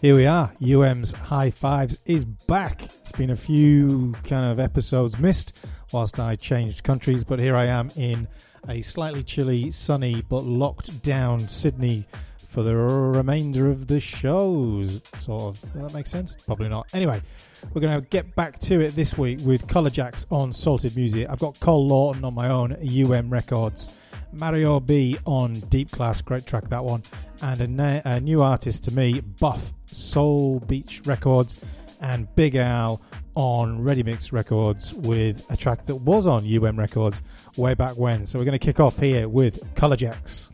Here we are. UM's High Fives is back. It's been a few kind of episodes missed whilst I changed countries, but here I am in a slightly chilly, sunny, but locked down Sydney for the remainder of the shows. Sort of. Does that make sense? Probably not. Anyway, we're going to get back to it this week with Color Jacks on Salted Music. I've got Cole Lawton on my own, UM Records. Mauro B on Deep Class, great track that one, and a, na- a new artist to me, Buff Soul Beach Records, and Big Al on Ready Mix Records with a track that was on UM Records way back when. So we're going to kick off here with Color Jacks.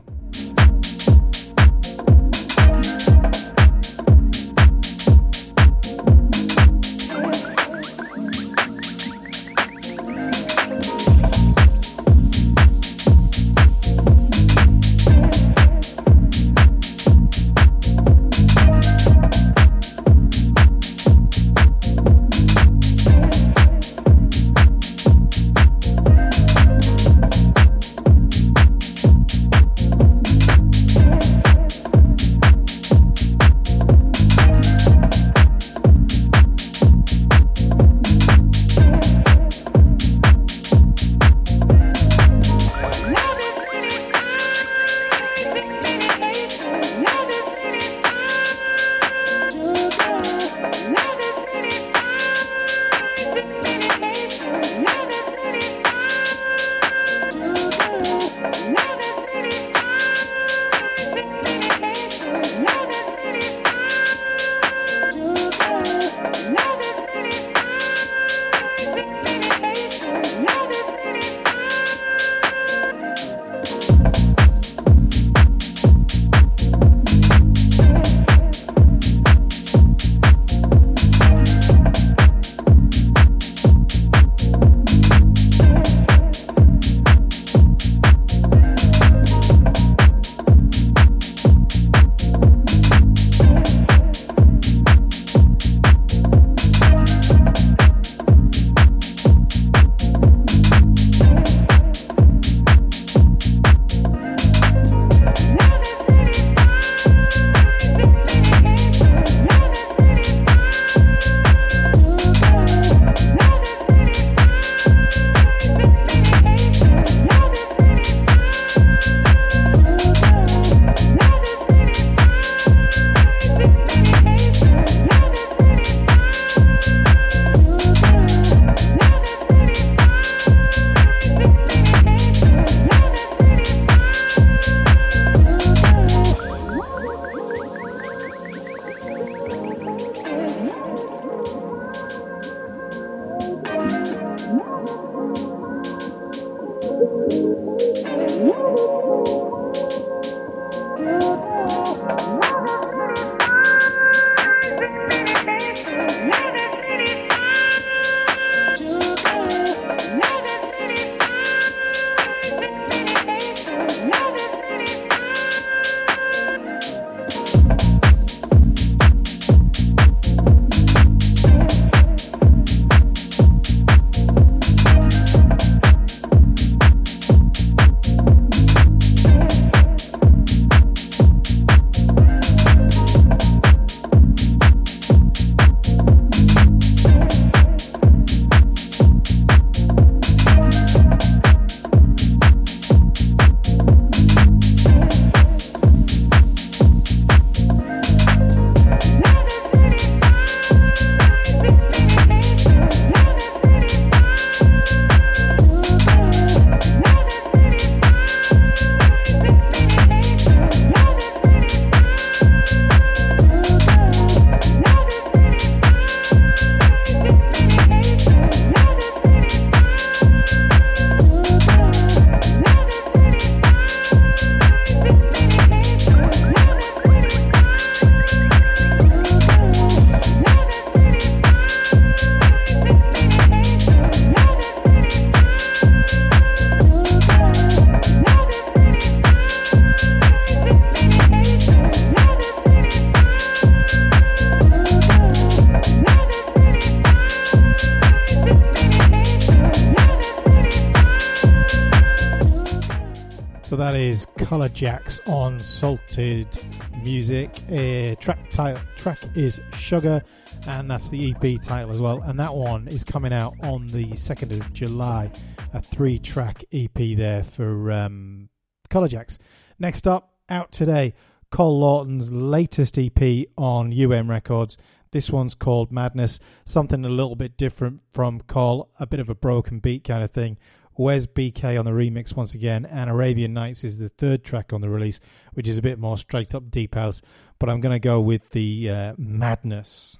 Color Jacks on Salted Music. Uh, track title track is Sugar, and that's the EP title as well. And that one is coming out on the second of July. A three-track EP there for um, Color Jacks. Next up, out today, Cole Lawton's latest EP on UM Records. This one's called Madness, something a little bit different from Cole, a bit of a broken beat kind of thing. Wes BK on the remix once again, and Arabian Nights is the third track on the release, which is a bit more straight up deep house. But I'm going to go with the uh, Madness.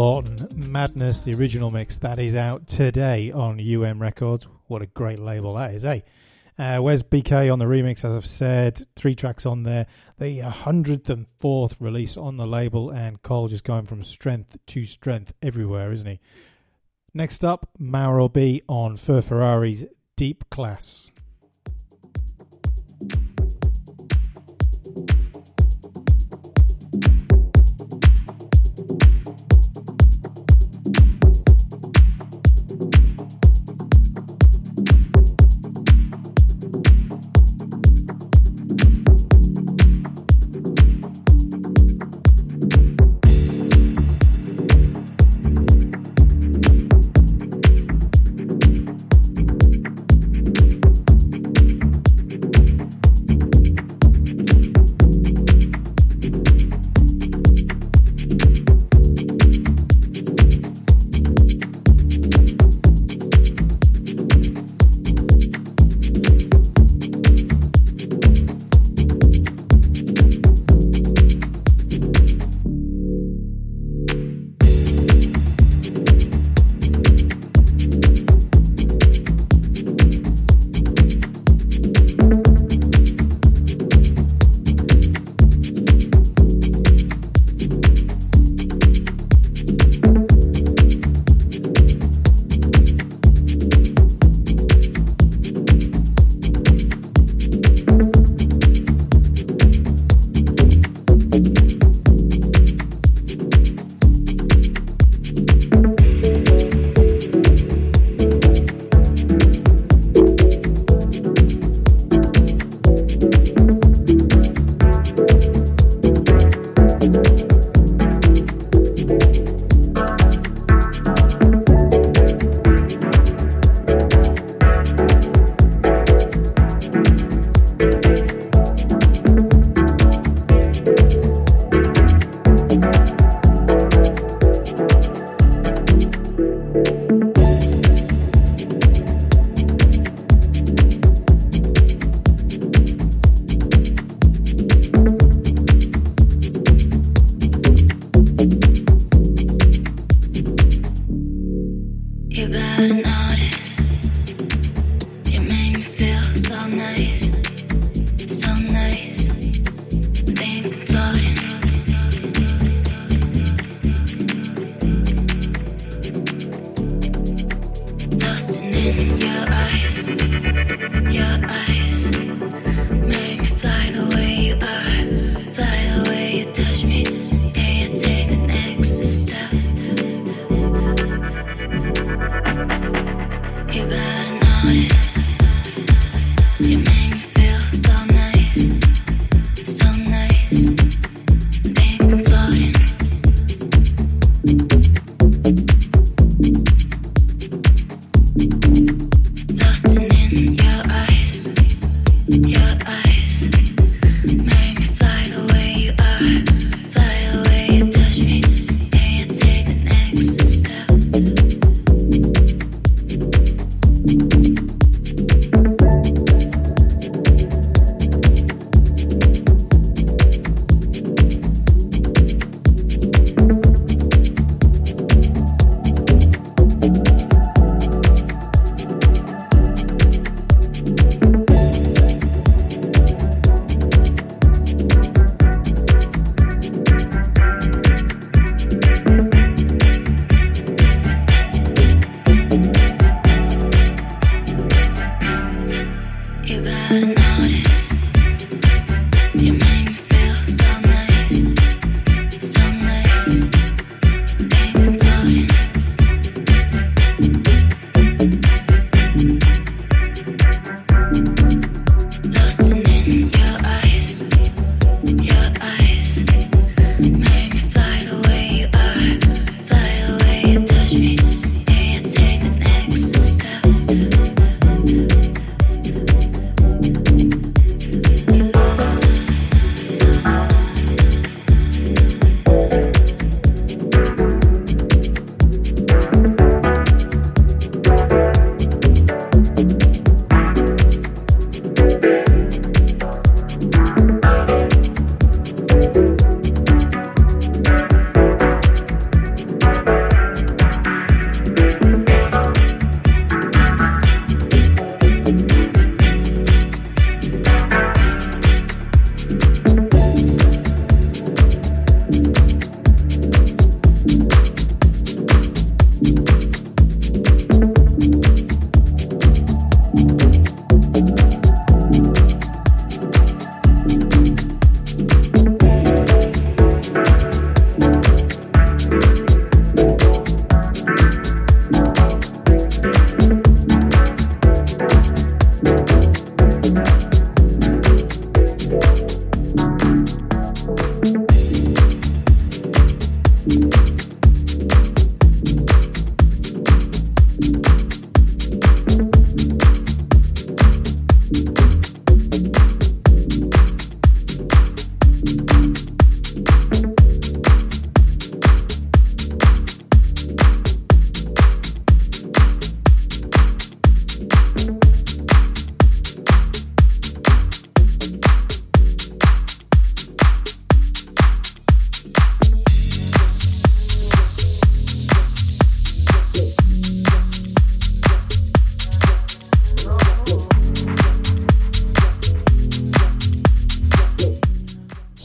Lawton, Madness, the original mix. That is out today on UM Records. What a great label that is, eh? Uh, Wes BK on the remix? As I've said, three tracks on there. The 104th release on the label, and Cole just going from strength to strength everywhere, isn't he? Next up, Mauro B on Fur Ferrari's Deep Class.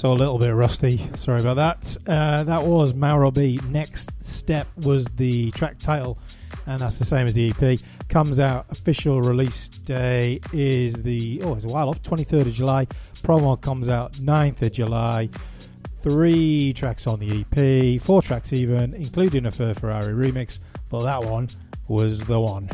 So a little bit rusty. Sorry about that. Uh, that was Mauro B. Next Step was the track title, and that's the same as the EP. Comes out, official release day is the, oh, it's a while off, 23rd of July. Promo comes out 9th of July. Three tracks on the EP, four tracks even, including a Fur Ferrari remix, but that one was the one.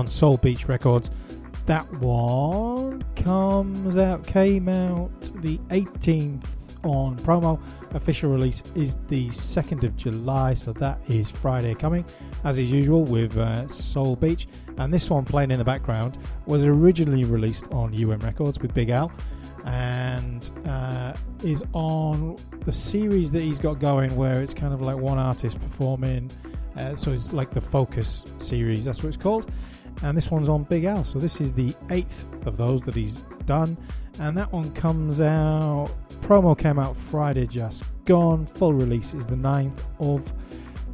On Soul Beach Records. That one comes out, came out the 18th on promo. Official release is the 2nd of July, so that is Friday coming, as is usual with uh, Soul Beach. And this one playing in the background was originally released on UM Records with Big Al and uh, is on the series that he's got going where it's kind of like one artist performing. Uh, so it's like the Focus series, that's what it's called. And this one's on Big Al. So this is the eighth of those that he's done. And that one comes out, promo came out Friday just gone. Full release is the 9th of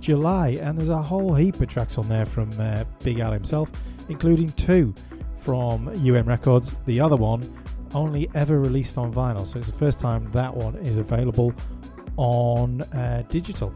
July. And there's a whole heap of tracks on there from uh, Big Al himself, including two from UM Records. The other one only ever released on vinyl, so it's the first time that one is available on uh, digital.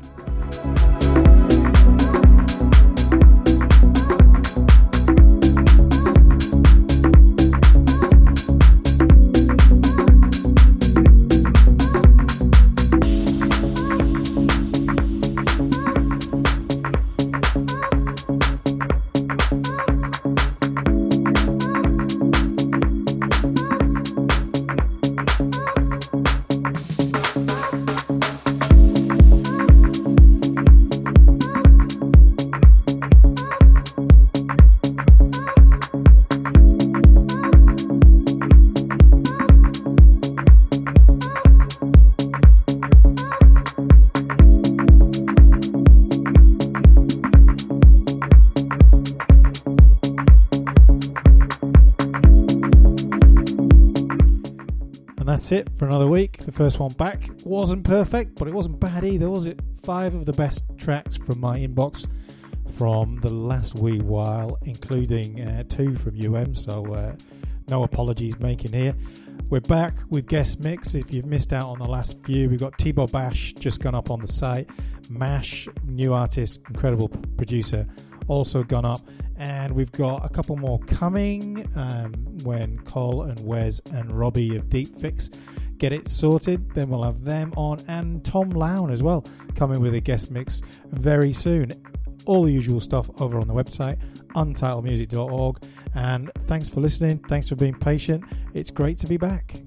It for another week. The first one back wasn't perfect, but it wasn't bad either, was it? Five of the best tracks from my inbox from the last wee while, including uh, two from UM. So uh, no apologies making here. We're back with guest mix. If you've missed out on the last few, we've got Tibo Bash just gone up on the site. Mash, new artist, incredible producer, also gone up. And we've got a couple more coming um, when Cole and Wes and Robbie of Deep Fix get it sorted. Then we'll have them on and Tom Lown as well coming with a guest mix very soon. All the usual stuff over on the website, untitledmusic.org. And thanks for listening. Thanks for being patient. It's great to be back.